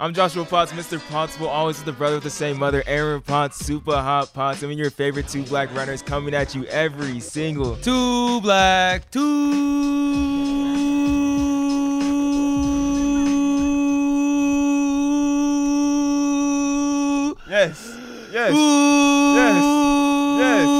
I'm Joshua Potts, Mr. Pottsville, always with the brother with the same mother, Aaron Potts, super hot Potts. Some of your favorite two black runners coming at you every single two black, two. Yes, yes, yes, yes.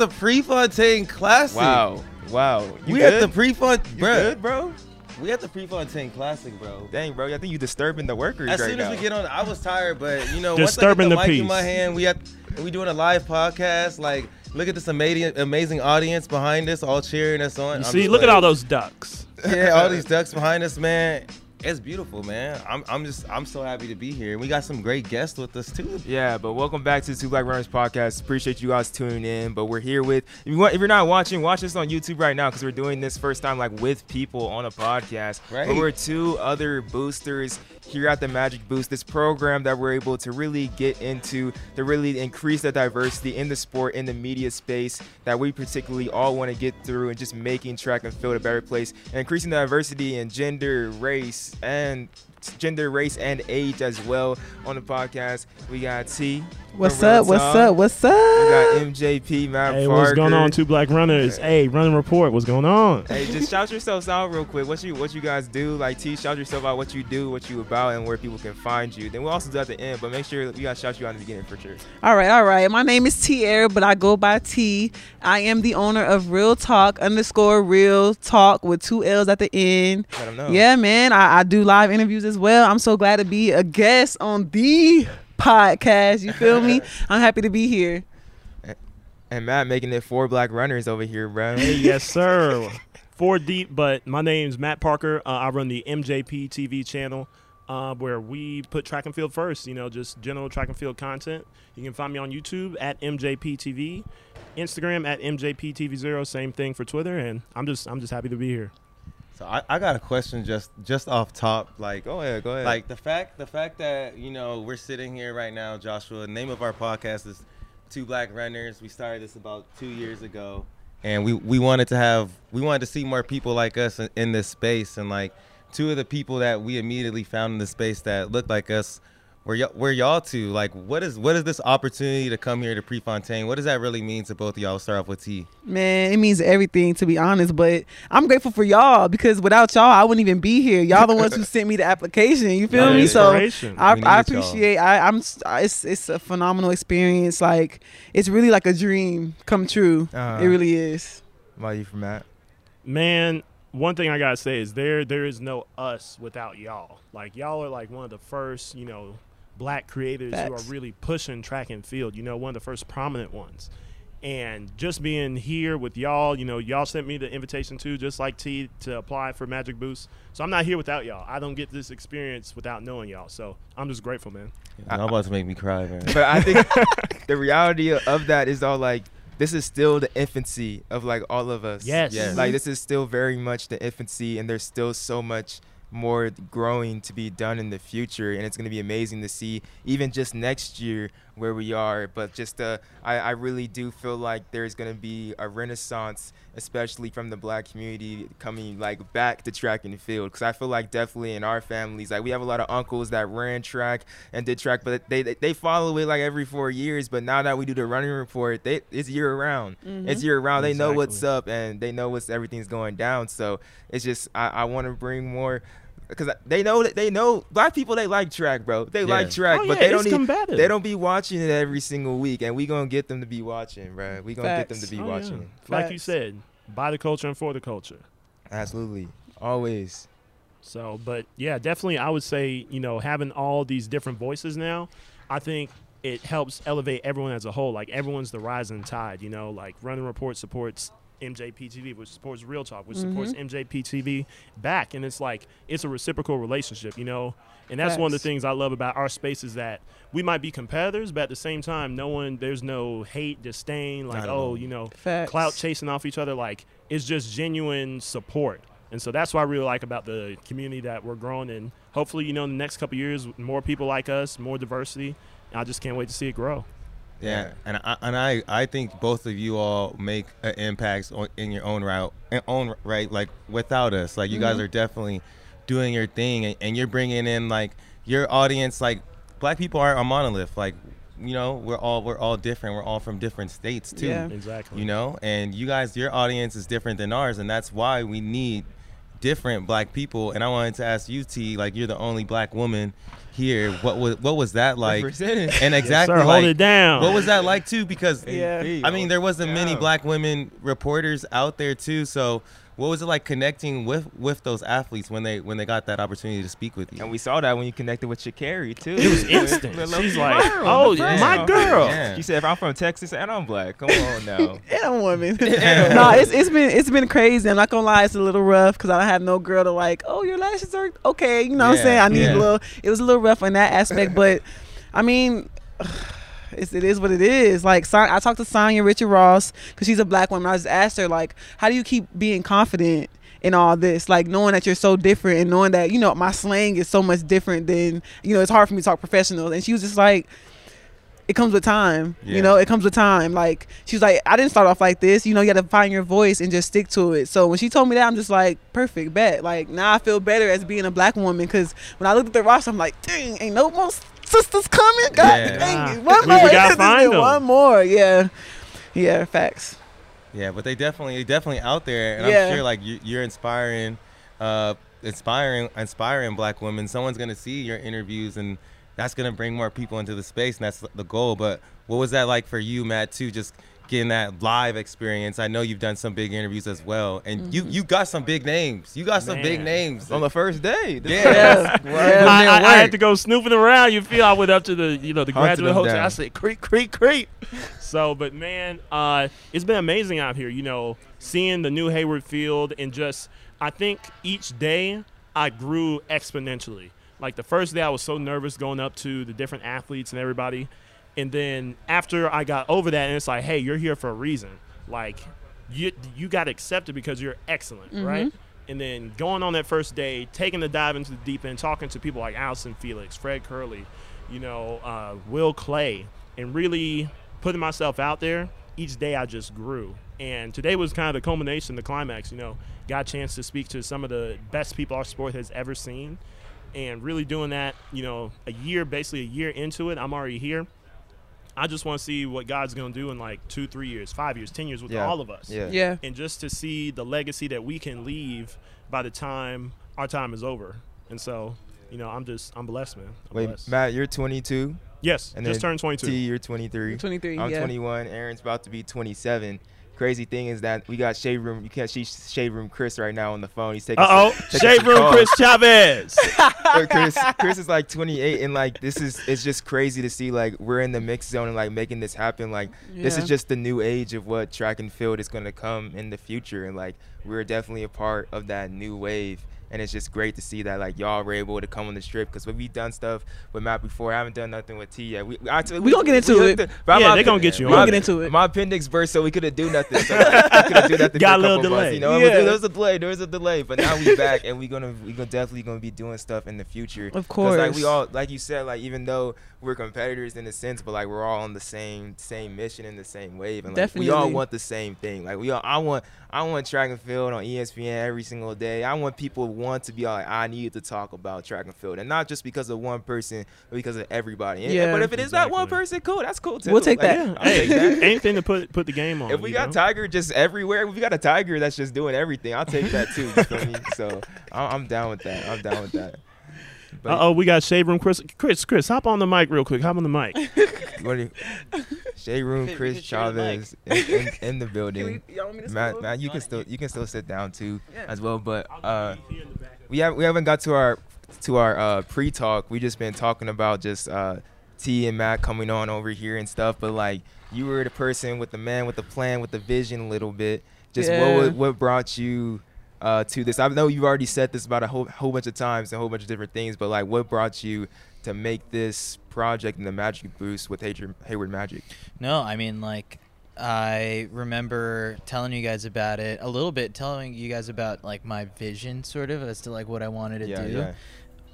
At the Prefontaine Classic. Wow, wow. You we good? at the Prefontaine, You bro. good, bro? We at the Prefontaine Classic, bro. Dang, bro, I think you disturbing the workers As right soon now. as we get on, I was tired, but you know, Disturbing once I the get the, mic in my hand, we at we doing a live podcast. Like, look at this amazing, amazing audience behind us, all cheering us on. You I'm see, just look at all those ducks. yeah, all these ducks behind us, man. It's beautiful, man. I'm, I'm just, I'm so happy to be here. We got some great guests with us too. Yeah, but welcome back to the Two Black Runners podcast. Appreciate you guys tuning in. But we're here with if, you want, if you're not watching, watch this on YouTube right now because we're doing this first time like with people on a podcast. Right. But we're two other boosters here at the Magic Boost. This program that we're able to really get into to really increase the diversity in the sport in the media space that we particularly all want to get through and just making track and field a better place and increasing the diversity in gender, race, and gender, race, and age as well on the podcast. We got T. from What's up? What's up? What's up? We got? MJP, Matt Hey, Parker. what's going on, two black runners? Hey, running report. What's going on? Hey, just shout yourselves out real quick. What you what you guys do? Like T, shout yourself out what you do, what you about, and where people can find you. Then we'll also do at the end, but make sure we gotta shout you out in the beginning for sure. All right, all right. My name is T Air, but I go by T. I am the owner of Real Talk underscore Real Talk with two L's at the end. Let 'em know. Yeah, man. I, I do live interviews as well. I'm so glad to be a guest on the podcast. You feel me? I'm happy to be here. And Matt making it four black runners over here, bro. Hey, yes, sir. Four deep, but my name's Matt Parker. Uh, I run the MJP TV channel, uh, where we put track and field first. You know, just general track and field content. You can find me on YouTube at MJP TV, Instagram at MJP TV Zero. Same thing for Twitter, and I'm just I'm just happy to be here. So I, I got a question just, just off top. Like, Go ahead, go ahead. like the fact, the fact that you know we're sitting here right now, Joshua. The name of our podcast is Two Black Runners. We started this about two years ago, and we we wanted to have, we wanted to see more people like us in, in this space, and like two of the people that we immediately found in the space that looked like us. Where y'all, where y'all two? Like, what is what is this opportunity to come here to Prefontaine? What does that really mean to both of y'all? We'll start off with T. Man, it means everything to be honest, but I'm grateful for y'all because without y'all, I wouldn't even be here. Y'all the ones who sent me the application. You feel me? So I, I needed y'all. appreciate. I, I'm. It's it's a phenomenal experience. Like it's really like a dream come true. Uh-huh. It really is. Why you from Matt? Man, one thing I gotta say is there there is no us without y'all. Like y'all are like one of the first, you know, black creators who are really pushing track and field. You know, one of the first prominent ones. And just being here with y'all, you know, y'all sent me the invitation too, just like T, to apply for Magic Boost. So I'm not here without y'all. I don't get this experience without knowing y'all. So I'm just grateful, man. Y'all about to make me cry, man. But I think the reality of that is all like this is still the infancy of like all of us. Yes. Yes. Like this is still very much the infancy, and there's still so much more growing to be done in the future, and it's gonna be amazing to see even just next year where we are. But just uh, I, I really do feel like there's gonna be a renaissance, especially from the black community coming like back to track and field, because I feel like definitely in our families, like we have a lot of uncles that ran track and did track, but they they, they follow it like every four years. But now that we do the running report, they it's year round. It's year round. They know what's up and they know what's everything's going down. So it's just I, I want to bring more because they know that they know black people they like track, bro. They Yeah. like track, Oh, but yeah, they don't it's need, combative. they don't be watching it every single week, and we gonna get them to be watching, bro. We gonna get them to be Oh, watching it. Like you said, by the culture and for the culture. Absolutely, always. So, but yeah, definitely, I would say, you know, having all these different voices now, I think it helps elevate everyone as a whole. Like, everyone's the rising tide, you know, like Running Report supports MJPTV, which supports Real Talk, which mm-hmm. supports MJPTV back. And it's like, it's a reciprocal relationship, you know? And that's one of the things I love about our space is that we might be competitors, but at the same time, no one, there's no hate, disdain, like, oh, all. you know, Facts. clout chasing off each other. Like it's just genuine support. And so that's what I really like about the community that we're growing. And hopefully, you know, in the next couple of years, more people like us, more diversity. I just can't wait to see it grow. Yeah, and I and I I think both of you all make an impact on, in your own route, in own right. Like without us, like you guys mm-hmm. are definitely doing your thing, and, and you're bringing in like your audience. Like black people aren't a monolith. Like you know, we're all we're all different. We're all from different states too. Yeah. Exactly. You know, and you guys, your audience is different than ours, and that's why we need different black people. And I wanted to ask you, T, like you're the only black woman here. What was what was that like? Represented. And Yes, exactly sir, like hold it down. what was that like too? Because Yeah. I mean, there wasn't many black women reporters out there too. So, what was it like connecting with with those athletes when they when they got that opportunity to speak with you? And we saw that when you connected with Sha'Carri too. It was instant. She's like, "Oh, the first my girl." Yeah. She said, "If I'm from Texas and I'm black, come on now." and a woman. no, it's it's been it's been crazy. I'm not gonna lie, it's a little rough because I don't have no girl to like. Oh, your lashes are okay. You know what I'm saying? I need yeah. a little. It was a little rough on that aspect, but I mean. It's, it is what it is. Like Son- I talked to Sanya Richard Ross because she's a black woman. I just asked her like, how do you keep being confident in all this? Like knowing that you're so different and knowing that you know my slang is so much different than you know it's hard for me to talk professional. And she was just like, it comes with time. Yeah. You know, it comes with time. Like she was like, I didn't start off like this. You know, you got to find your voice and just stick to it. So when she told me that, I'm just like, perfect, bet. Like now I feel better as being a black woman because when I looked at the roster, I'm like, dang, ain't no more sisters coming. God Yeah. dang it, one more. we gotta Just find them. One more, yeah, yeah, facts. Yeah, but they definitely they definitely out there, and Yeah. I'm sure like you, you're inspiring, uh, inspiring inspiring black women. Someone's gonna see your interviews, and that's gonna bring more people into the space, and that's the goal. But what was that like for you, Matt? Too just getting that live experience. I know you've done some big interviews as well, and you you got some big names. You got some big names. On the first day. Yeah. Yeah, I, I, I had to go snooping around. You feel? I went up to the you know the Hunted graduate hotel. down. I said creep, creep, creep. so, but man, uh, it's been amazing out here. You know, seeing the new Hayward Field and just I think each day I grew exponentially. Like the first day, I was so nervous going up to the different athletes and everybody, and then after I got over that, and it's like, hey, you're here for a reason. Like you you got accepted because you're excellent, right? And then going on that first day, taking the dive into the deep end, talking to people like Allyson Felix, Fred Kerley, you know, uh, Will Claye, and really putting myself out there. Each day I just grew, and today was kind of the culmination, the climax. You know, got a chance to speak to some of the best people our sport has ever seen, and really doing that. You know, a year, basically a year into it, I'm already here. I just want to see what God's going to do in like two, three years, five years, ten years with Yeah. all of us Yeah. yeah. and just to see the legacy that we can leave by the time our time is over. And so, you know, I'm just I'm blessed, man. I'm Wait, blessed. Matt, you're 22. yes, And just then turned 22. T, you're 23. 23, I'm yeah. 21. Aaron's about to be 27. Crazy thing is that we got Shade Room. You can't see Shade Room Chris right now on the phone. He's taking. Uh oh, some- taking Shade some Room calls. Chris Chavez. Chris, Chris is like 28, and like this is it's just crazy to see like we're in the mix zone and like making this happen. Like this is just the new age of what track and field is gonna come in the future, and like we're definitely a part of that new wave. And it's just great to see that like y'all were able to come on the strip because we've done stuff with Matt before. I haven't done nothing with T yet. We, I, We gonna get into we it. looked at- but Yeah, my they gonna get you. We gonna get into it. My appendix burst, so we couldn't do nothing. So like, we couldn't do nothing. Got a little couple months, delay. you know, Yeah. there was a delay. There was a delay, but now we back, and we gonna we gonna definitely gonna be doing stuff in the future. Of course, like we all, like you said, like even though we're competitors in a sense, but like we're all on the same same mission in the same wave, and like we all want the same thing. Like we all, I want I want track and field on ESPN every single day. I want people want to be like I need to talk about track and field, and not just because of one person, but because of everybody. And- Yeah. but if it is that one person, cool, that's cool too. We'll take Like, that. I'll take that. anything to put put the game on. If we got know? Tiger just everywhere, if we got a Tiger that's just doing everything, I'll take that too. You feel me? So I'm down with that. I'm down with that. But Uh oh, we got Shade Room Chris. Chris, Chris, hop on the mic real quick. Hop on the mic. what do you, Shade Room, Chris can share the mic. Chavez in, in, in the Can building. we- y'all want me to Matt, Matt, you can still you can still sit down too Yeah. as well. But uh, we have we haven't got to our to our uh, pre-talk. We just been talking about just uh, T and Matt coming on over here and stuff. But like you were the person with the man with the plan with the vision a little bit. Just Yeah. what what brought you uh, to this? I know you've already said this about a whole whole bunch of times and a whole bunch of different things. But like what brought you to make this project and the Magic Boost with Hayward, Hayward Magic? No, I mean like I remember telling you guys about it a little bit, telling you guys about like my vision sort of as to like what I wanted to yeah, do.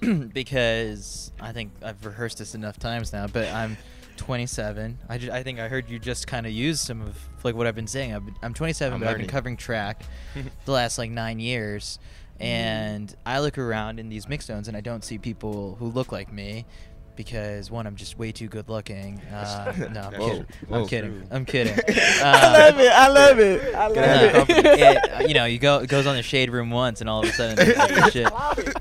yeah. because I think I've rehearsed this enough times now, but I'm 27. I, ju- I think I heard you just kind of use some of like what I've been saying. I've been, I'm 27, I'm but I've been covering track the last like nine years, and I look around in these mixed zones and I don't see people who look like me. Because one, I'm just way too good looking. Uh, no, I'm Whoa, kidding. whoa. I'm kidding. I'm kidding. I Uh, love it. I love it. I love yeah, it. it- uh, you know, you go it goes on the shade room once, and all of a sudden, it's like shit.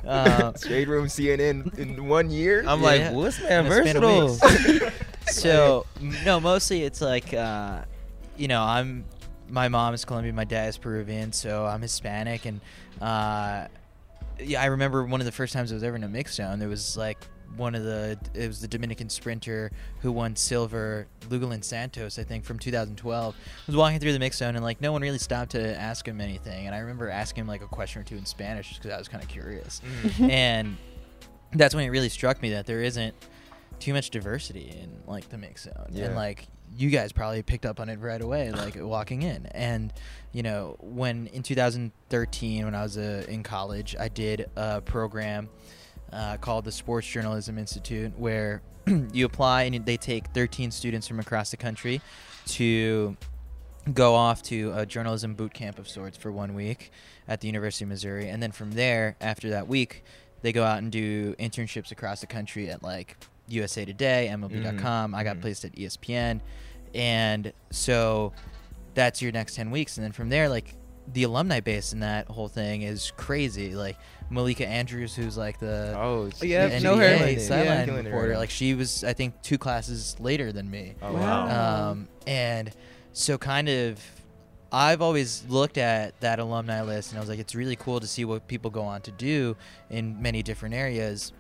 Uh, Shade Room CNN in one year. I'm Yeah. like, well, this man In a span of versatile. weeks. So no, mostly it's like, uh, you know, I'm my mom is Colombian, my dad is Peruvian, so I'm Hispanic, and uh, yeah, I remember one of the first times I was ever in a mixed zone. There was like one of the it was the Dominican sprinter who won silver, Luguelín Santos, I think, from 2012. I Was walking through the mixed zone and like no one really stopped to ask him anything, and I remember asking him like a question or two in Spanish just because I was kind of curious, and that's when it really struck me that there isn't too much diversity in like the mix zone. Yeah. and like you guys probably picked up on it right away like walking in. And you know when in 2013 when i was uh, in college i did a program uh, called the sports journalism institute where you apply and they take 13 students from across the country to go off to a journalism boot camp of sorts for one week at the University of Missouri, and then from there, after that week, they go out and do internships across the country at like USA Today, MLB.com. I got Mhm. placed at ESPN, and so that's your next ten weeks, and then from there, like the alumni base in that whole thing is crazy. Like Malika Andrews, who's like the oh, Yeah, NBA know her. Killing sideline Killing it reporter. right now. Like she was, I think, two classes later than me. Oh, Wow. wow. Um, and so kind of, I've always looked at that alumni list and I was like, it's really cool to see what people go on to do in many different areas,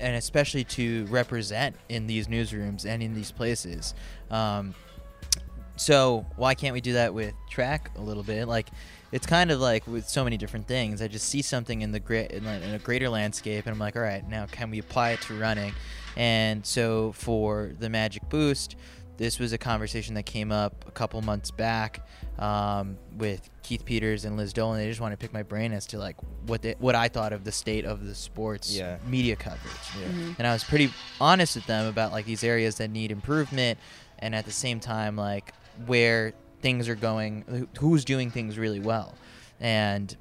and especially to represent in these newsrooms and in these places. Um, so why can't we do that with track a little bit? Like, it's kind of like with so many different things. I just see something in the great in, in a greater landscape, and I'm like, all right, now can we apply it to running? And so for the Magic Boost, this was a conversation that came up a couple months back um, with Keith Peters and Liz Dolan. They just wanted to pick my brain as to like what they, what I thought of the state of the sports Yeah. media coverage Yeah. Mhm. and I was pretty honest with them about like these areas that need improvement, and at the same time like where things are going, who's doing things really well, and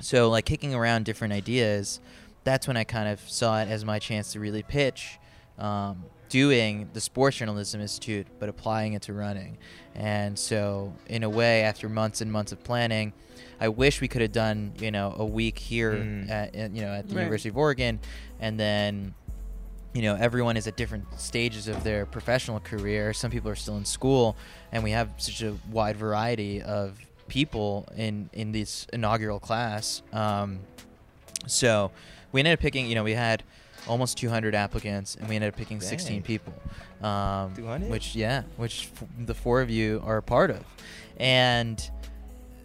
so like kicking around different ideas. That's when I kind of saw it as my chance to really pitch. Um, doing the sports journalism institute but applying it to running and so in a way after months and months of planning i wish we could have done you know a week here Mm. at, at, you know at the Right. university of oregon and then you know everyone is at different stages of their professional career some people are still in school and we have such a wide variety of people in in this inaugural class um, so we ended up picking you know we had almost 200 applicants and we ended up picking 16 people um, 200? which yeah which f- the four of you are a part of. And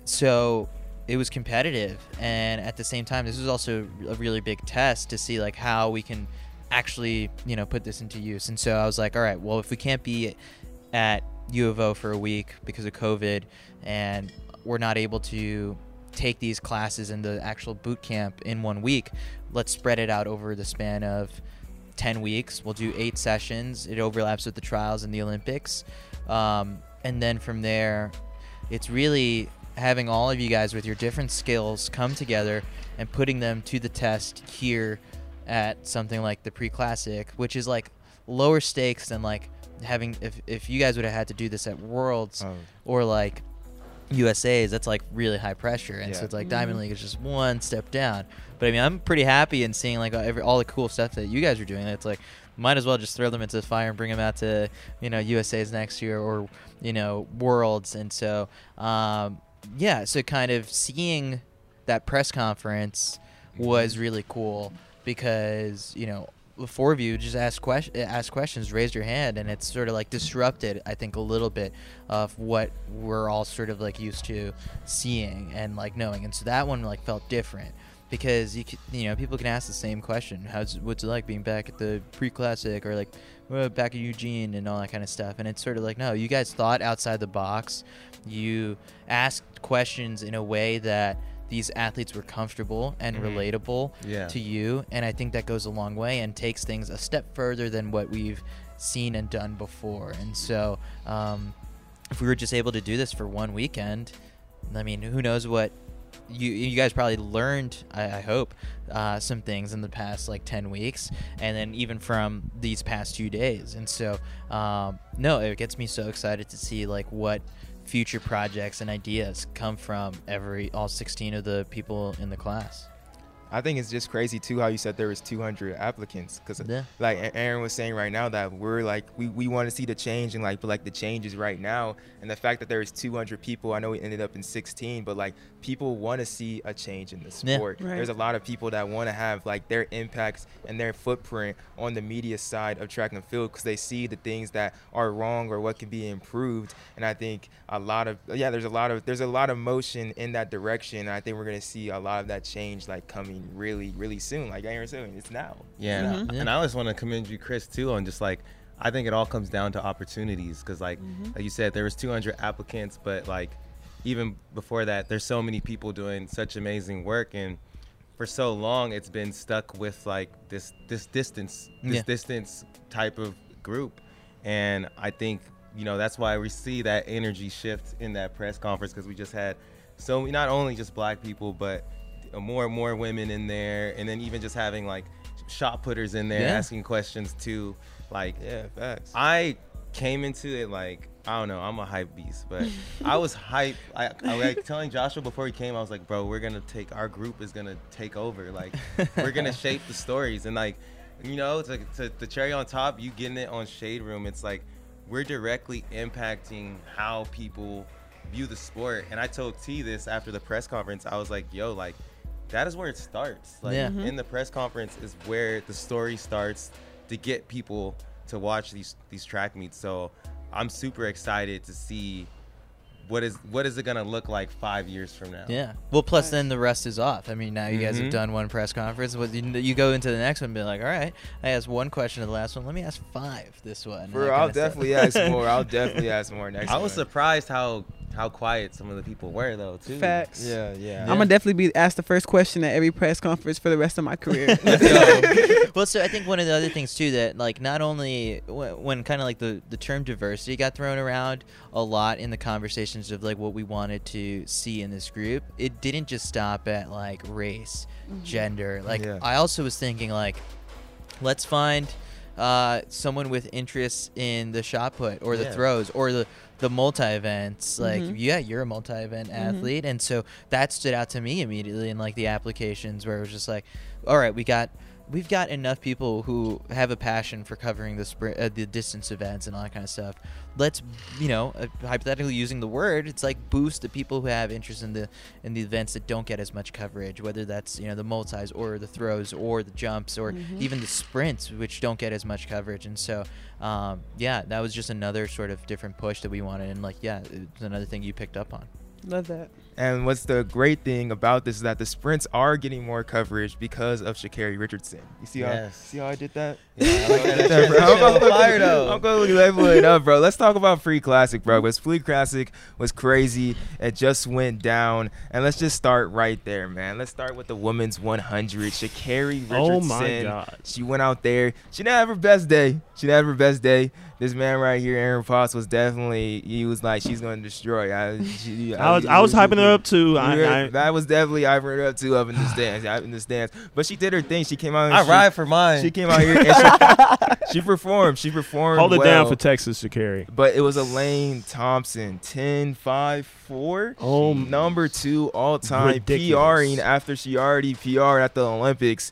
so it was competitive and at the same time this was also a really big test to see like how we can actually you know put this into use. And so i was like all right well if we can't be at u of o for a week because of covid and we're not able to take these classes in the actual boot camp in one week. Let's spread it out over the span of 10 weeks. We'll do eight sessions. It overlaps with the trials and the olympics. Um, and then from there it's really having all of you guys with your different skills come together and putting them to the test here at something like the pre-classic which is like lower stakes than like having if, if you guys would have had to do this at worlds Oh, or like USA's, that's like really high pressure, and so it's like. Diamond League is just one step down. But I mean, I'm pretty happy in seeing like every all the cool stuff that you guys are doing. It's like might as well just throw them into the fire and bring them out to you know USA's next year or you know Worlds, and so um, yeah, so kind of seeing that press conference was really cool because you know the four of you just asked question asked questions raised your hand and it's sort of like disrupted i think a little bit of what we're all sort of like used to seeing and like knowing. And so that one like felt different because you could, you know people can ask the same question. How's what's it like being back at the pre-classic or like well, back at eugene and all that kind of stuff? And it's sort of like no you guys thought outside the box. You asked questions in a way that these athletes were comfortable and Mhm. relatable Yeah. to you and i think that goes a long way and takes things a step further than what we've seen and done before. And so, um, if we were just able to do this for one weekend, I mean, who knows what you you guys probably learned I, I hope uh, some things in the past like 10 weeks and then even from these past two days and so um, no it gets me so excited to see like what future projects and ideas come from every all 16 of the people in the class I think it's just crazy too how you said there was 200 applicants because Yeah. like Aaron was saying right now that we're like we, we want to see the change and like but like the changes right now and the fact that there is 200 people I know we ended up in 16 but like people want to see a change in the Yeah. sport. Right. there's a lot of people that want to have like their impacts and their footprint on the media side of track and field because they see the things that are wrong or what can be improved. And I think a lot of yeah there's a lot of there's a lot of motion in that direction. And I think we're gonna see a lot of that change like coming really really soon. Like Aaron said it's now. Yeah, mm-hmm. and, I, and I just want to commend you, Chris, too, on just like I think it all comes down to opportunities because, like, mm-hmm. like you said, there was 200 applicants, but like even before that, there's so many people doing such amazing work, and for so long, it's been stuck with like this this distance, this Yeah. distance type of group, and I think you know that's why we see that energy shift in that press conference because we just had so not only just black people, but more and more women in there, and then even just having like shot putters in there Yeah. asking questions too. Like, yeah facts I came into it like I don't know, I'm a hype beast, but I was hype. I, I like telling Joshua before he came, I was like, bro, we're gonna take our group is gonna take over. Like, we're gonna shape the stories, and like, you know, to, to the cherry on top, you getting it on Shade Room, it's like we're directly impacting how people view the sport. And I told T this after the press conference. I was like, yo, like that is where it starts. Like Yeah. Mm-hmm. in the press conference is where the story starts to get people to watch these these track meets. So I'm super excited to see what is what is it gonna look like five years from now. Yeah. Well, plus then the rest is off. I mean, now you guys have Mhm. done one press conference. But you, you go into the next one and be like, all right, I asked one question in the last one. Let me ask five this one. and Bro, I'll definitely ask more. I'll definitely ask more next. I was one. surprised how how quiet some of the people were though too. Facts. Yeah, yeah. I'm gonna definitely be asked the first question at every press conference for the rest of my career. well, so I think one of the other things too that like not only when, when kind of like the the term diversity got thrown around a lot in the conversations of like what we wanted to see in this group, it didn't just stop at like race, gender. Like Yeah. I also was thinking like, let's find uh, someone with interests in the shot put or the Yeah. throws or the the multi events like Mhm. yeah you're a multi event athlete and so that stood out to me immediately in like the applications where it was just like all right we got we've got enough people who have a passion for covering the sprint uh, the distance events and all that kind of stuff. Let's you know uh, hypothetically using the word it's like boost the people who have interest in the in the events that don't get as much coverage whether that's you know the multis or the throws or the jumps or even the sprints which don't get as much coverage. And so um, yeah that was just another sort of different push that we wanted. And like yeah it's another thing you picked up on. Love that. And what's the great thing about this is that the sprints are getting more coverage because of Sha'Carri Richardson. You see how Yes. see how I did that? Yeah, I like that. Yeah, bro. I'm gonna Fire, though. I'm gonna level it up, bro. Let's talk about Pre Classic, bro. Because Pre Classic was crazy. It just went down, and let's just start right there, man. Let's start with the women's 100. Sha'Carri Richardson. Oh my God. She went out there. She didn't have her best day. She didn't have her best day. This man right here, Aaron Potts, was definitely. He was like, she's gonna destroy. I, she, I was I was hyping her up to. I, yeah, I, that was definitely hyping her up to up in the stands, up in the stands. But she did her thing. She came out. and I she, ride for mine. She came out here and she, she performed. She performed. hold it well, down for Texas, Sha'Carri. But it was Elaine Thompson, 10 5 4. Oh, number two all time ridiculous. PRing after she already PR'd at the Olympics.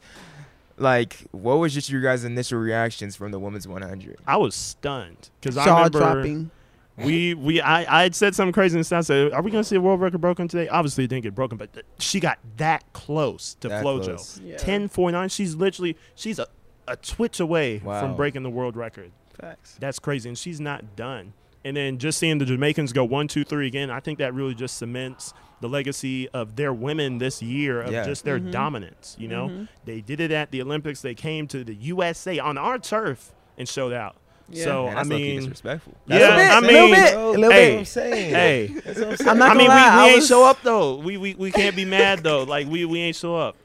Like, what was just your guys' initial reactions from the women's 100? I was stunned because I Jaw remember dropping. We we I, I had said something crazy and stuff. Said, "Are we gonna see a world record broken today?" Obviously, it didn't get broken, but th- she got that close to That FloJo. close. Yeah. Ten four nine. She's literally she's a, a twitch away Wow. from breaking the world record. Facts. That's crazy, and she's not done. And then just seeing the Jamaicans go one, two, three again, I think that really just cements the legacy of their women this year of Yeah. just their Mhm. dominance. You know, Mhm. they did it at the Olympics. They came to the USA on our turf and showed out. Yeah. So Man, I that's low-key mean, disrespectful. yeah, Little bit, I a mean, little bit, a little hey, bit. I'm saying. hey, That's what I'm saying. I'm not I mean, lie, we, I we ain't was- show up though. We, we we can't be mad though. Like we, we ain't show up.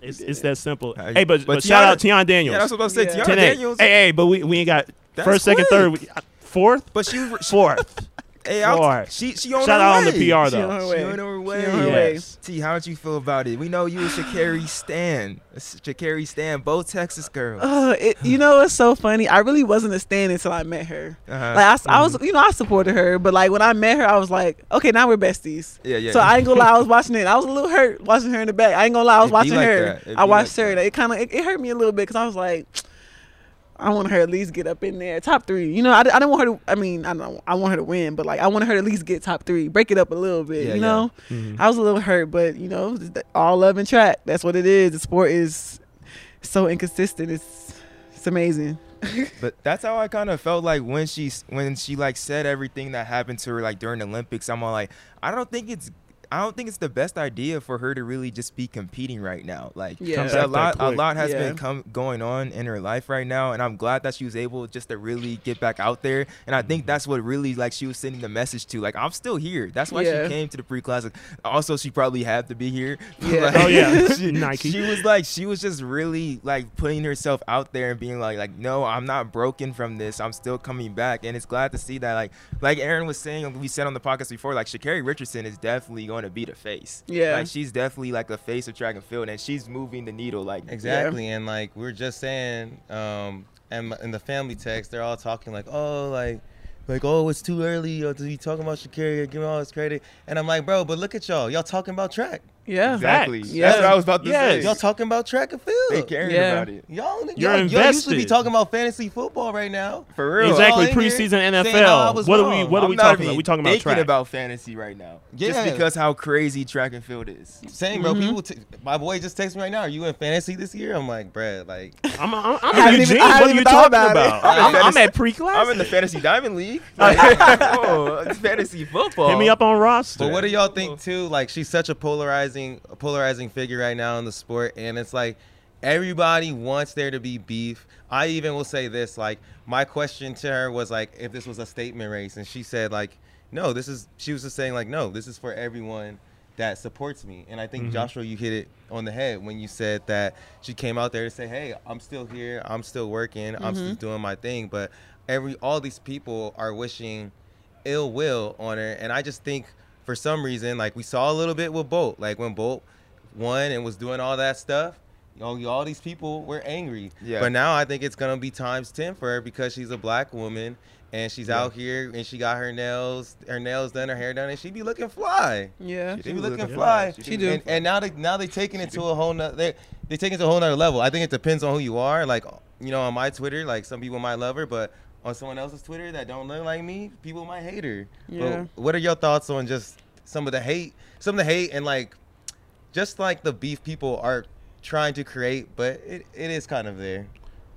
It's, it's that simple. Uh, Hey, but, but but, shout Teahna- out Teahna Daniels. Yeah, that's what I was about to say. Yeah. Teahna Daniels. Hey, hey, but we, we ain't got That's First, second, third, we- uh, fourth, But she, she fourth. hey, I'll- Fourth. she she on Shout her out on the PR She on though. her She way. on her way. She on her way. Yes. T, how did you feel about it? We know you a Sha'Carri Stan. A Sha'Carri Stan, both Texas girls. Uh, it, you know, it's so funny. I really wasn't a stan until I met her. Uh-huh. Like I, s- I was, you know, I supported her, but like when I met her, I was like, okay, now we're besties. yeah, yeah. So I ain't gonna lie, I was watching it. I was a little hurt watching her in the back. I ain't gonna lie, I was It be watching like her. I watched like her. that. It kind of it, it hurt me a little bit because I was like, I want her at least get up in there, top three. You know, I, I didn't want her to. I mean, I don't. I want her to win, but like I want her to at least get top three, break it up a little bit. Yeah, you yeah. know, Mhm. I was a little hurt, but you know, all love and track. That's what it is. The sport is so inconsistent. It's it's amazing. But that's how I kind of felt like when she when she like said everything that happened to her like during the Olympics. I'm all like, I don't think it's I don't think it's the best idea for her to really just be competing right now. Like, Yeah. A lot a lot has Yeah. been come going on in her life right now, and I'm glad that she was able just to really get back out there. And I think that's what really like she was sending the message to. Like, I'm still here. That's why Yeah. she came to the pre-classic. Also, she probably had to be here. Yeah. Like, Oh, yeah. she, Nike. She was like, she was just really like putting herself out there and being like, like, no, I'm not broken from this. I'm still coming back, and it's glad to see that. Like, like Aaron was saying, we said on the podcast before, like Sha'Carri Richardson is definitely going to be the face. Yeah. like she's definitely like a face of track and field, and she's moving the needle. Like, Exactly, and like we are just saying, um, and in the family text, they're all talking like, oh, like, like, oh, it's too early uh, to be talking about Shakira, give me all this credit, and I'm like, bro, but look at y'all, y'all talking about track, Yeah. exactly. Facts. That's what I was about to Yes. say. y'all talking about track and field? they field. caring Yeah. about it Y'all, You're y'all, y'all usually be talking about fantasy football right now. for real. Exactly, all in preseason saying, NFL. "Oh, I what are we? What are I'm we talking about? We talking about track. about fantasy right now, just because how crazy track and field is. Same, bro. Mm-hmm. People, t- my boy just texted me right now. Are you in fantasy this year? I'm like, bruh, like, I'm, I'm, I'm haven't even- Eugene. What are you talking about about? I'm I'm, I'm at pre-class. I'm in the fantasy diamond league. Like, oh, it's fantasy football. Hit me up on roster. But what do y'all think too? Like she's such a polarizing, a polarizing figure right now in the sport, and it's like everybody wants there to be beef. I even will say this: like my question to her was like, if this was a statement race, and she said like, no, this is. She was just saying like, no, this is for everyone that supports me. And I think Mhm. Joshua, you hit it on the head when you said that she came out there to say, hey, I'm still here, I'm still working, I'm still doing my thing, but every all these people are wishing ill will on her, and I just think for some reason, like we saw a little bit with Bolt, like when Bolt won and was doing all that stuff, you know, all these people were angry. Yeah. But now I think it's gonna be times ten for her because she's a black woman and she's Yeah. out here and she got her nails, her nails done, her hair done, and she be looking fly. Yeah. She They do be look looking good. fly. She She do. And, and now they now they taking it to a whole nother they they taking it to a whole nother level. I think it depends on who you are. Like you know, on my Twitter, like some people might love her, but on someone else's Twitter that don't look like me, people might hate her. Yeah. But what are your thoughts on just some of the hate, some of the hate, and like just like the beef people are trying to create, but it, it is kind of there.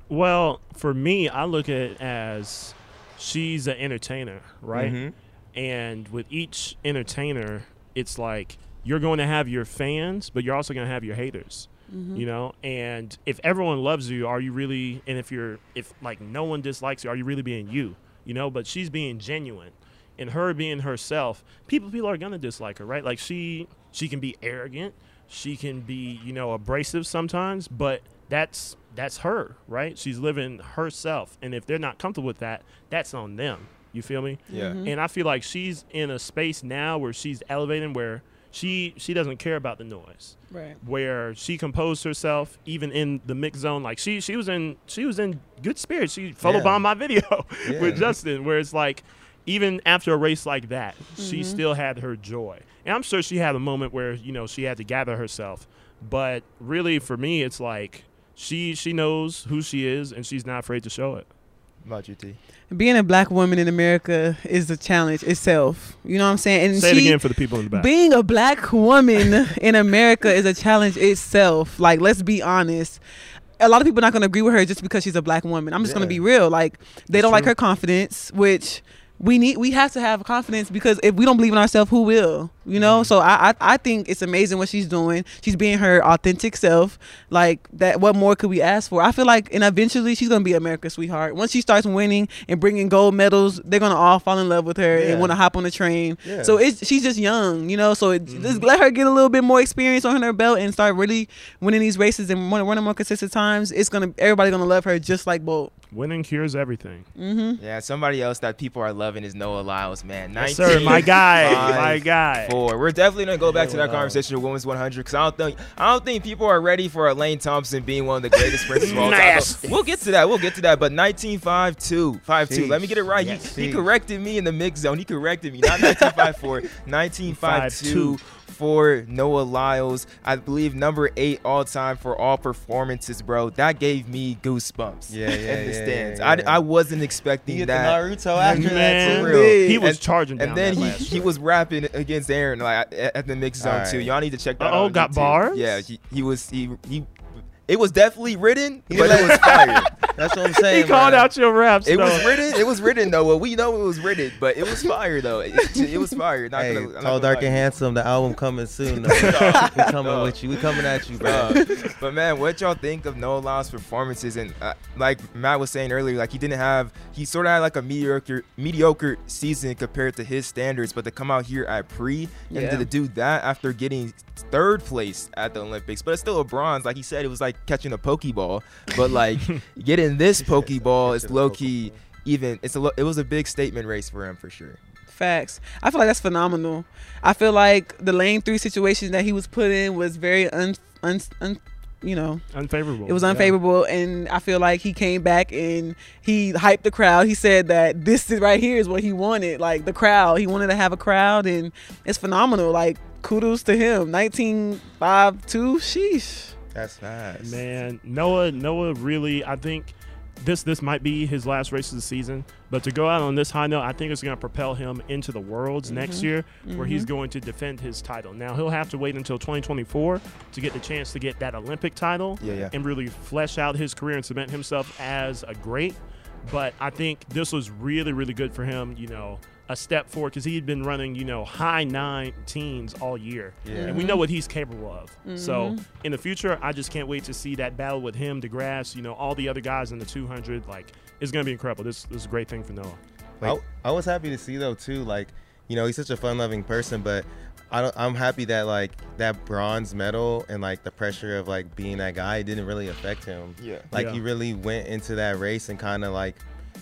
Well, for me, I look at it as she's an entertainer, right? Mhm. And with each entertainer, it's like you're going to have your fans, but you're also going to have your haters. Mm-hmm. You know, and if everyone loves you, are you really? And if you're, if like no one dislikes you, are you really being you? You know, but she's being genuine, and her being herself. People, people are gonna dislike her, right? Like she, she can be arrogant, she can be, you know, abrasive sometimes, but that's that's her, right? She's living herself, and if they're not comfortable with that, that's on them. You feel me? Yeah. Mm-hmm. And I feel like she's in a space now where she's elevating, where she she doesn't care about the noise Right. where she composed herself even in the mix zone like she she was in she was in good spirits she Yeah. photobombed my video Yeah. with justin where it's like even after a race like that she mm-hmm. still had her joy and i'm sure she had a moment where you know she had to gather herself but really for me it's like she she knows who she is and she's not afraid to show it What about you, T? Being a black woman in America is a challenge itself. You know what I'm saying? And say it she, again for the people in the back being a black woman in America is a challenge itself. Like, let's be honest. A lot of people are not going to agree with her just because she's a black woman. I'm just going to be real. Like, they It's don't like her confidence, which we need. We have to have confidence because if we don't believe in ourselves, who will? You know. Mm-hmm. So I, I I think it's amazing what she's doing. She's being her authentic self. Like that. What more could we ask for? I feel like, and eventually she's gonna be America's sweetheart. Once she starts winning and bringing gold medals, they're gonna all fall in love with her Yeah. and want to hop on the train. Yeah. So it's she's just young, you know. So it, Mm-hmm. just let her get a little bit more experience on her belt and start really winning these races and wanna run- running more consistent times. It's gonna everybody gonna love her just like Bolt. Winning cures everything. Mm-hmm. Yeah, somebody else that people are loving is Noah Lyles, man. Yes, sir. My guy. My guy. Four. We're definitely gonna go back to that Noah conversation with women's 100 because I don't think I don't think people are ready for Elaine Thompson being one of the greatest sprinters of all time. Nasty. We'll get to that. We'll get to that. But 1952, 52. Let me get it right. He, he corrected me in the mix zone. He corrected me. Not 1954. 1952 for Noah Lyles. I believe number eight all time for all performances, bro. That gave me goosebumps. Yeah, yeah, in the yeah, stands. yeah, I, yeah. I wasn't expecting get that. Naruto after that. For real. real. He was And- charging down And then that he, last he year. was rapping against Aaron like at at the mix zone All too. Y'all need to check that Uh-oh, out. on got YouTube. bars? Yeah, he, he was he he. It was definitely written, He but it was fire. That's what I'm saying. He called out your raps. It though. was written. It was written though. Well, we know it was written, but it was fire though. It, it was fire. Not Hey, gonna, I'm not tall, dark, lie. and handsome. The album coming soon. Though. we coming No. with you. We coming at you, bro. Uh, but man, what y'all think of Noah Lyles' performances? And uh, like Matt was saying earlier, like he didn't have, he sort of had like a mediocre, mediocre season compared to his standards. But to come out here at pre and to do that after getting third place at the Olympics, but it's still a bronze. Like he said, it was like catching a pokeball. But like getting this pokeball is Catching low key. Even it's a lo- it was a big statement race for him for sure. Facts. I feel like that's phenomenal. I feel like the lane three situation that he was put in was very un, un, un you know, unfavorable. it was Yeah. unfavorable, and I feel like he came back and he hyped the crowd. He said that this is right here is what he wanted, like the crowd. He wanted to have a crowd, and it's phenomenal. Like kudos to him. Nineteen five two. Sheesh. That's nice. Man, Noah, Noah really, I think this this might be his last race of the season. But to go out on this high note, I think it's going to propel him into the Worlds mm-hmm. next year, where he's mm-hmm. going to defend his title. Now he'll have to wait until 2024 to get the chance to get that Olympic title Yeah, yeah. and really flesh out his career and cement himself as a great. But I think this was really, really good for him. You know, a step forward because he had been running, you know, high nine teens all year, Yeah. and we know what he's capable of. So Mhm. in the future, I just can't wait to see that battle with him, DeGrasse, you know, all the other guys in the 200. Like, it's gonna be incredible. This, this is a great thing for Noah. I, I was happy to see though too. Like, you know, he's such a fun-loving person, but I don't, I'm happy that like that bronze medal and like the pressure of like being that guy didn't really affect him. Yeah. Like Yeah. he really went into that race and kind of like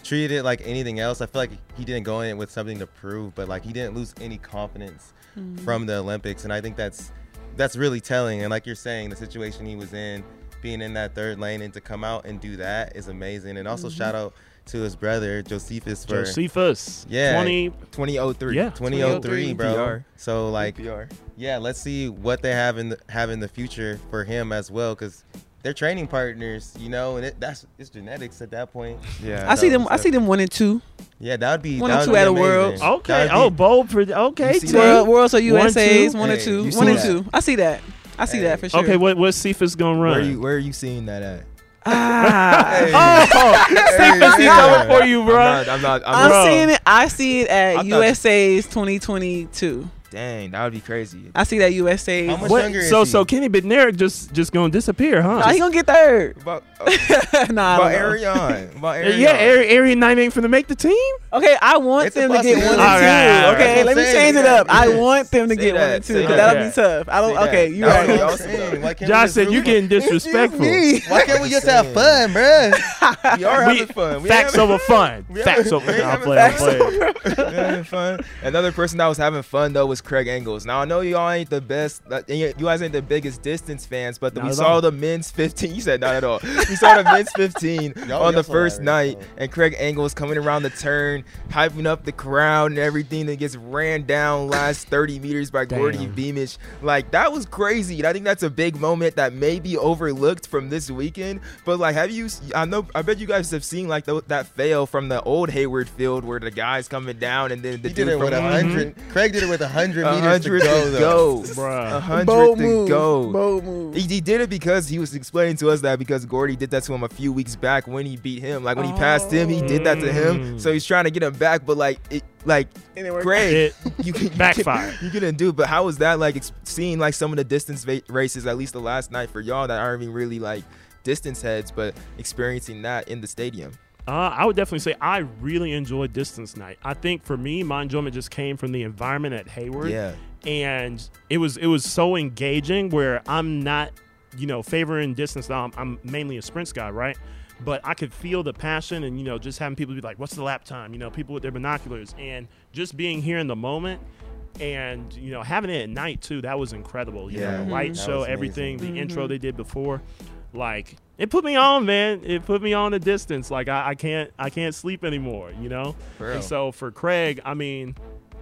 treated it like anything else. I feel like he didn't go in it with something to prove, but like he didn't lose any confidence mm-hmm. from the Olympics, and I think that's that's really telling. And like you're saying, the situation he was in, being in that third lane and to come out and do that is amazing. And also mm-hmm. shout out to his brother Josephus for Josephus, Yeah. 20. 2003. Yeah. 2003, bro. PR. So like, PR. yeah, let's see what they have in the, have in the future for him as well, because they're training partners, you know, and it, that's it's genetics at that point. Yeah. I see them. so- I see them one and two. Yeah, that would be One and two be at a amazing. Worlds. Okay. That would Oh, be- bold. Pre- okay. You see T. that? World, worlds or One, USA's two? one or two. One see and two. I see that. I see Hey. that for sure. Okay. What what's Cephas gonna where run? are you where are you seeing that at? Ah. Oh, Cephas, he's coming for you, bro. I'm not. I'm not. I'm I'm Bro. seeing it. I see it I at thought- USA's 2022. Dang, that would be crazy. I see that USA. How much What? younger is So he? so Kenny Bednarek just just gonna disappear, huh? Nah, he gonna get third. About, uh, nah, about don't know. Erriyon. About Erriyon. yeah, Area, Area 9 ain't finna make the team. Okay, I want It's them to get one and two. possibility. Alright, alright. okay, That's let me I'm change it up. I want them to Say get one that, and two because that. that'll be tough. I don't. Say Okay, that. you That right. would be I'm awesome. saying, why can't we Josh said you root- getting disrespectful. me. Why can't we just have fun, bruh? We are having fun. Facts having- over fun. Facts having- over. we I'm playing. I'm facts playing. We're having fun. Another person that was having fun though was Craig Engels. Now I know y'all ain't the best, uh, you guys ain't the biggest distance fans, but Not we saw all. the men's 15. You said not at all. We saw the men's 15 Y'all- on the first that, night, right? and Craig Engels coming around the turn, hyping up the crowd and everything, that gets ran down last 30 meters by Geordie Beamish. Like that was crazy. And I think that's a big moment that may be overlooked from this weekend. But like, have you? I know. I bet you guys have seen like the, that fail from the old Hayward field where the guy's coming down and then the He did dude it with from a hundred. Craig did it with a hundred a meters hundred to go. to though. go. A hundred Bold to move. go. Bold move. He, he did it because he was explaining to us that because Geordie did that to him a few weeks back when he beat him. Like when he passed him, he did that to him. So he's trying to get him back, but like it, like And it worked. Craig, It you can you backfired. Can, you couldn't do. But how was that like ex- seeing like some of the distance va- races at least the last night for y'all that aren't even really like distance heads, but experiencing that in the stadium? Uh, I would definitely say I really enjoyed distance night. I think for me, my enjoyment just came from the environment at Hayward. Yeah. and it was it was so engaging where I'm not, you know, favoring distance. Now I'm, I'm mainly a sprints guy, right? but I could feel the passion and you know just having people be like, "What's the lap time?" You know, people with their binoculars and just being here in the moment. And you know, having it at night too, that was incredible. You Yeah. know, the light Mhm. Show, was everything, amazing. the intro they did before, like it put me on, man. It put me on a distance. Like I, I can't, I can't sleep anymore. You know. And so for Craig, I mean,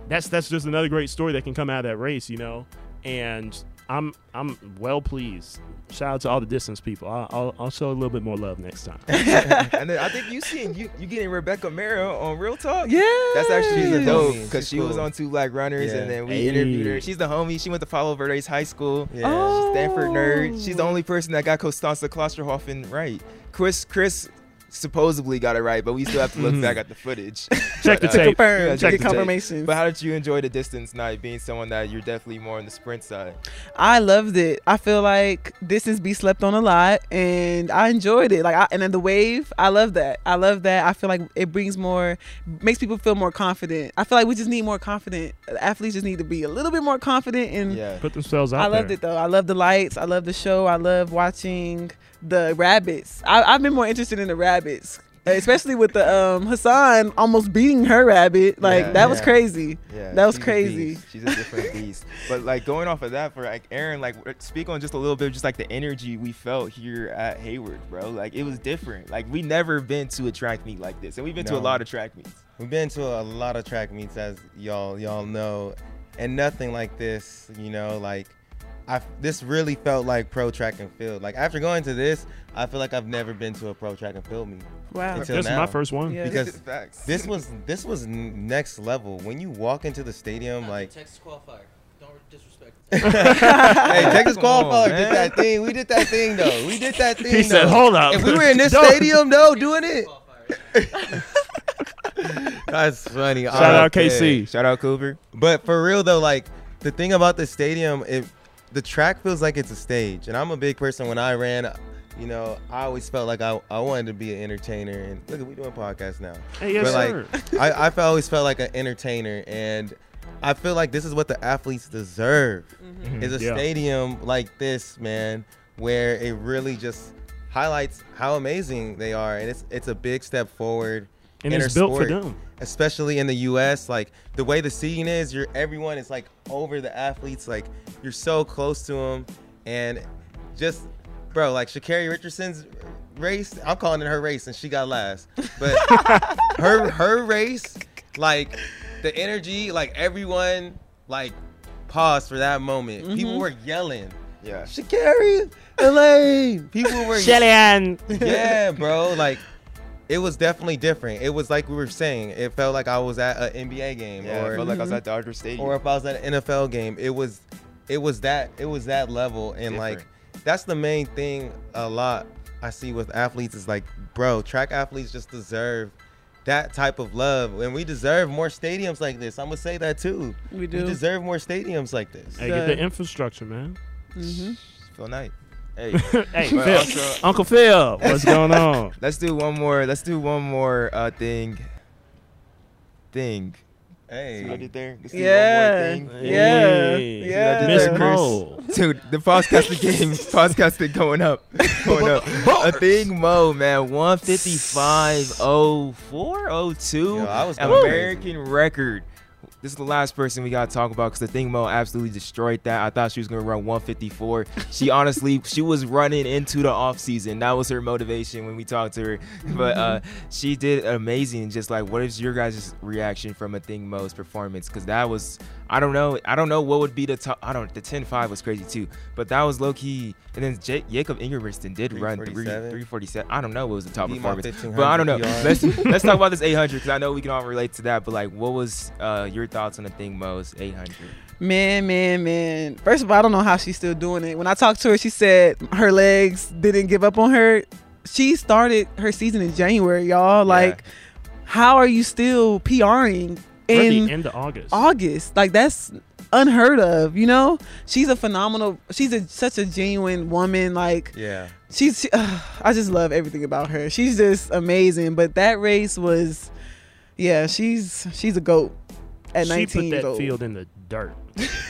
that's that's just another great story that can come out of that race, you know. And I'm I'm well pleased. Shout out to all the distance people. I'll, I'll, I'll show a little bit more love next time. and then I think you seen you you getting Rebecca Mehra on Real Talk. Yeah. That's actually She's a dope because She's she was on Two Black Runners, Yeah. and then we Hey. interviewed her. She's the homie. She went to Follow Verde's high school. Yeah. Oh. Stanford nerd. She's the oh. only person that got Konstanze Klosterhalfen right. Chris Chris supposedly got it right, but we still have to look Mhm. back at the footage. Check the But, uh, tape. Confirm. Yeah, to check the confirmation. But how did you enjoy the distance night, being someone that you're definitely more on the sprint side? I loved it. I feel like distance be slept on a lot, and I enjoyed it. Like, I, and then the wave, I love that. I love that. I feel like it brings more, makes people feel more confident. I feel like we just need more confident. Athletes just need to be a little bit more confident, and Yeah. Put themselves out I loved there. it though. I love the lights. I love the show. I love watching the rabbits. I, I've been more interested in the rabbits. Especially with the um Hassan almost beating her rabbit, like Yeah, that was crazy. Yeah, That was she's crazy. beast. She's a different beast. But like going off of that for like Aaron, like speak on just a little bit, of just like the energy we felt here at Hayward, bro. Like it was different. Like we never been to a track meet like this, and we've been to a lot of track meets. We've been to a lot of track meets, as y'all y'all know, and nothing like this. You know, like I this really felt like pro track and field. Like after going to this, I feel like I've never been to a pro track and field meet Wow. Until This is my first one. Yeah. because Facts. this was this was next level. When you walk into the stadium, like Texas qualifier. Don't disrespect. hey, Texas Come on, qualifier did that thing. We did that thing though. We did that thing. He said, "Hold up." If we were in this stadium though, doing it, that's funny. Shout out oh, Okay. KC. Shout out Cooper. But for real though, like the thing about the stadium, it the track feels like it's a stage. And I'm a big person. When I ran, you know, I always felt like I, I wanted to be an entertainer. And look, we doing podcasts now. Hey, yes, But, like, sir. I, I felt- always felt like an entertainer, and I feel like this is what the athletes deserve. Mm-hmm. Is a Yeah. stadium like this, man, where it really just highlights how amazing they are, and it's it's a big step forward. and in it's our built for them. Especially in the US, like the way the scene is, you're everyone is like over the athletes, like you're so close to them, and just bro, like Sha'Carri Richardson's race, I'm calling it her race, and she got last, but her her race, like the energy, like everyone, like paused for that moment. People mm-hmm. were yelling, Yeah. Sha'Carri, Elaine. People were Shelly-Ann. yeah, bro. Like it was definitely different. It was like we were saying. It felt like I was at an NBA game, Yeah. I or felt like I was at Dodger Stadium. or if I was at an NFL game. It was, it was that. It was that level, and like that's the main thing. A lot I see with athletes is like, bro, track athletes just deserve that type of love, and we deserve more stadiums like this. I'm gonna say that too. We do. We deserve more stadiums like this. Hey, get the infrastructure, man. hmm Phil Knight. Hey. hey, Phil. also- Uncle Phil, what's going on? Let's do one more. Let's do one more uh, thing. Thing. See what I Hey, did there? Let's do Yeah. one more thing. Yeah. Hey. Yeah. Miss Chris. Mo. Dude, the podcasting game, podcasting going up, going up. A thing, Mo, man, one fifty five oh four oh two, Yo, I was an American record. This is the last person we gotta talk about because the thing Mu absolutely destroyed that. I thought she was gonna run 154. She honestly, she was running into the off season. That was her motivation when we talked to her. But uh, she did amazing. Just like, what is your guys' reaction from Athing Mu's performance? Because that was, I don't know, I don't know what would be the top. I don't. The 10-5 was crazy too, but that was low key. And then J- Jakob Ingebrigtsen did run three, 347. 347. I don't know what was the top Beat my performance, but I don't know. PR. Let's let's talk about this 800 because I know we can all relate to that. But like, what was uh, your thoughts on the thing Mu's 800? Man, man, man. First of all, I don't know how she's still doing it. When I talked to her, she said her legs didn't give up on her. She started her season in January, y'all. Like, how are you still PRing We're at in the end of August. August? Like, that's unheard of, you know? She's a phenomenal, she's a, such a genuine woman. Like, yeah. she's, she, I just love everything about her. She's just amazing. But that race was, yeah, she's she's a goat at she 19 put that old. field in the dirt.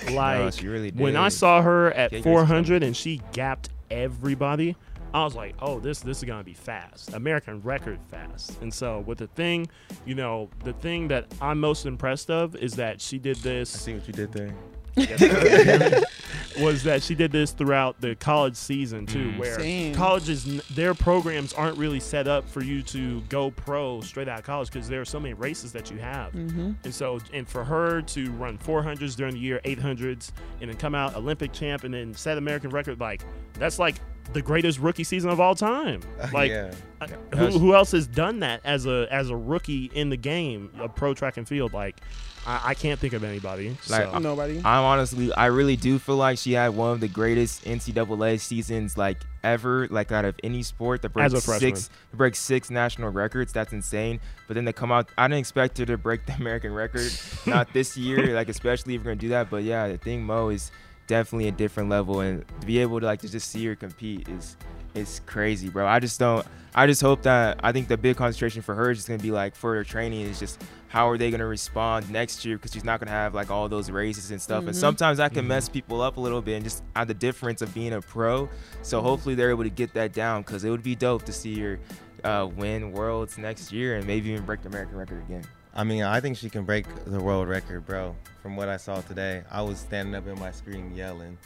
No, like she really did. when I saw her at Get 400 and she gapped everybody, I was like, oh, this this is gonna be fast, American record fast. And so with the thing, you know, the thing that I'm most impressed of is that she did I this see what you did there. was that she did this throughout the college season too, Mm. where Same. colleges their programs aren't really set up for you to go pro straight out of college because there are so many races that you have. Mm-hmm. And so, and for her to run 400s during the year, 800s, and then come out Olympic champ and then set American record, like that's like the greatest rookie season of all time. Like, yeah. uh, Yeah. who, who else has done that as a as a rookie in the game of pro track and field? Like, I, I can't think of anybody. Like, so. Nobody. I'm honestly, I really do feel like she had one of the greatest NCAA seasons like ever, like out of any sport. That breaks As a freshman. six, to break six national records. That's insane. But then to come out, I didn't expect her to break the American record. Not this year, like especially if we're gonna do that. But yeah, the thing Mu is definitely a different level, and to be able to like to just see her compete is is crazy, bro. I just don't. I just hope that I think the big concentration for her is just gonna be like further training is just how are they gonna respond next year because she's not gonna have like all those races and stuff. And Mhm. sometimes that can Mhm. mess people up a little bit and just add the difference of being a pro. So hopefully they're able to get that down because it would be dope to see her uh, win worlds next year and maybe even break the American record again. I mean, I think she can break the world record, bro. From what I saw today, I was standing up in my screen yelling,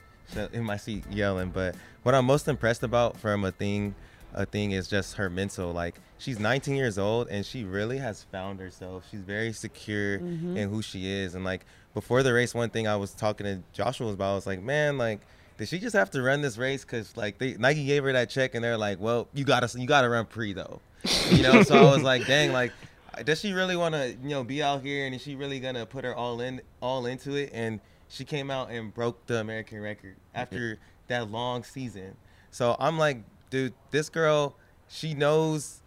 in my seat yelling. But what I'm most impressed about from a thing, a thing is just her mental. Like she's 19 years old and she really has found herself. She's very secure Mhm. in who she is. And like before the race, one thing I was talking to Joshua about, I was like, man, like. Did she just have to run this race because like they, Nike gave her that check and they're like, well, you gotta you gotta run pre though, you know? so I was like, dang, like does she really want to you know be out here and is she really gonna put her all in all into it? And she came out and broke the american record after that long season. So i'm like dude this girl she knows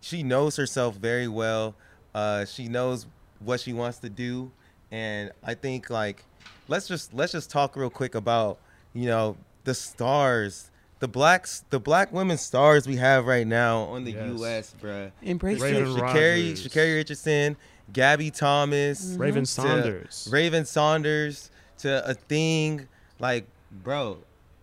she knows herself very well. Uh she knows what she wants to do. And i think like let's just let's just talk real quick about you know the stars the blacks the black women stars we have right now on the Yes. us bruh Embrace Raven it. Sha'Carri, Sha'Carri Richardson, Gabby Thomas, Raven Saunders. Raven Saunders to a thing like, bro,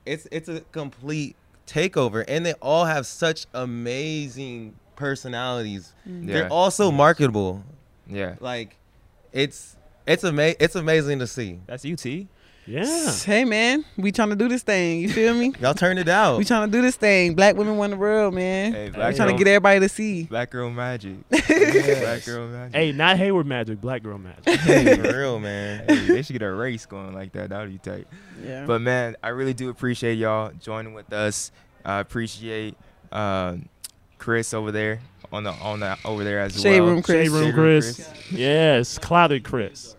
it's it's a complete takeover, and they all have such amazing personalities. Mm-hmm. Yeah. They're also marketable. Yeah. Like, it's it's ama- it's amazing to see. That's UT. Yeah. Hey man, we trying to do this thing. You feel me? Y'all turned it out. we trying to do this thing. Black women won the world, man. Hey, we black trying to get everybody to see. black girl magic. Black girl magic. Hey, not Hayward Magic, Black Girl Magic. Hey, real, man. Hey, they should get a race going like that. That would be tight. Yeah. But man, I really do appreciate y'all joining with us. I appreciate um, Chris over there on the on the over there as Shade well. room Chris. Shade Room Shade Room Chris. Yes, clouded Chris.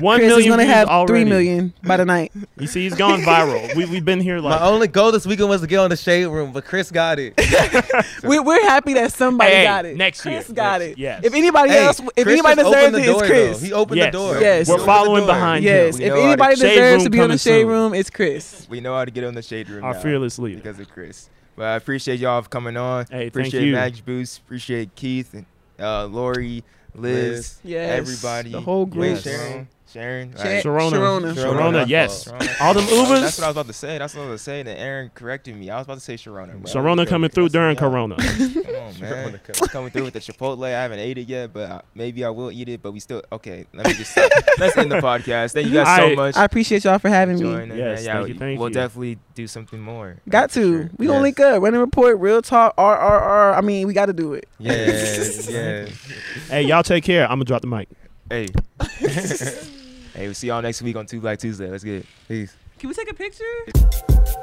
One Chris is million gonna views have already. three million by the night. You see, he's gone viral. we we've been here like My only goal this weekend was to get on the shade room, but Chris got it. We're, we're happy that somebody Hey, got it. next year. Chris got Next- it. yes. If anybody Hey, else, if Chris anybody just opened deserves it, door, it's Chris. Though. He opened Yes. the door. Yes. We're following door. behind Yes. We If know to- anybody deserves to be on the shade soon. room, it's Chris. We know how to get on the shade room. our now fearless leader. because of Chris. But I appreciate y'all for coming on. Hey, thank appreciate you. Mag Boost. Appreciate Keith and uh, Lori, Liz, Liz. Yes. everybody. The whole group. Wait, Sharon. Sharon. Sha- Right. Sharona. Sharona. Sharona. Sharona, Sharona. yes. Sharona. All them Ubers. That's what I was about to say. That's what I was saying. And Aaron corrected me. I was about to say Sharona. bro. Sharona coming through during Come Corona. on, man. Sharona coming. coming through with the Chipotle. I haven't ate it yet, but uh, maybe I will eat it. But we still okay. Let me just let's end the podcast. Thank you guys so Alright. much. I appreciate y'all for having me. Joining. Yes, yeah, thank you, thank we'll you. definitely do something more. Got to. sure. We gonna Yes. link up. Running report, real talk, RRR. I mean, we got to do it. Yes, yes. hey, y'all take care. I'm gonna drop the mic. Hey. Hey, we'll see y'all next week on Two Black Tuesday. Let's get it. Peace. Can we take a picture?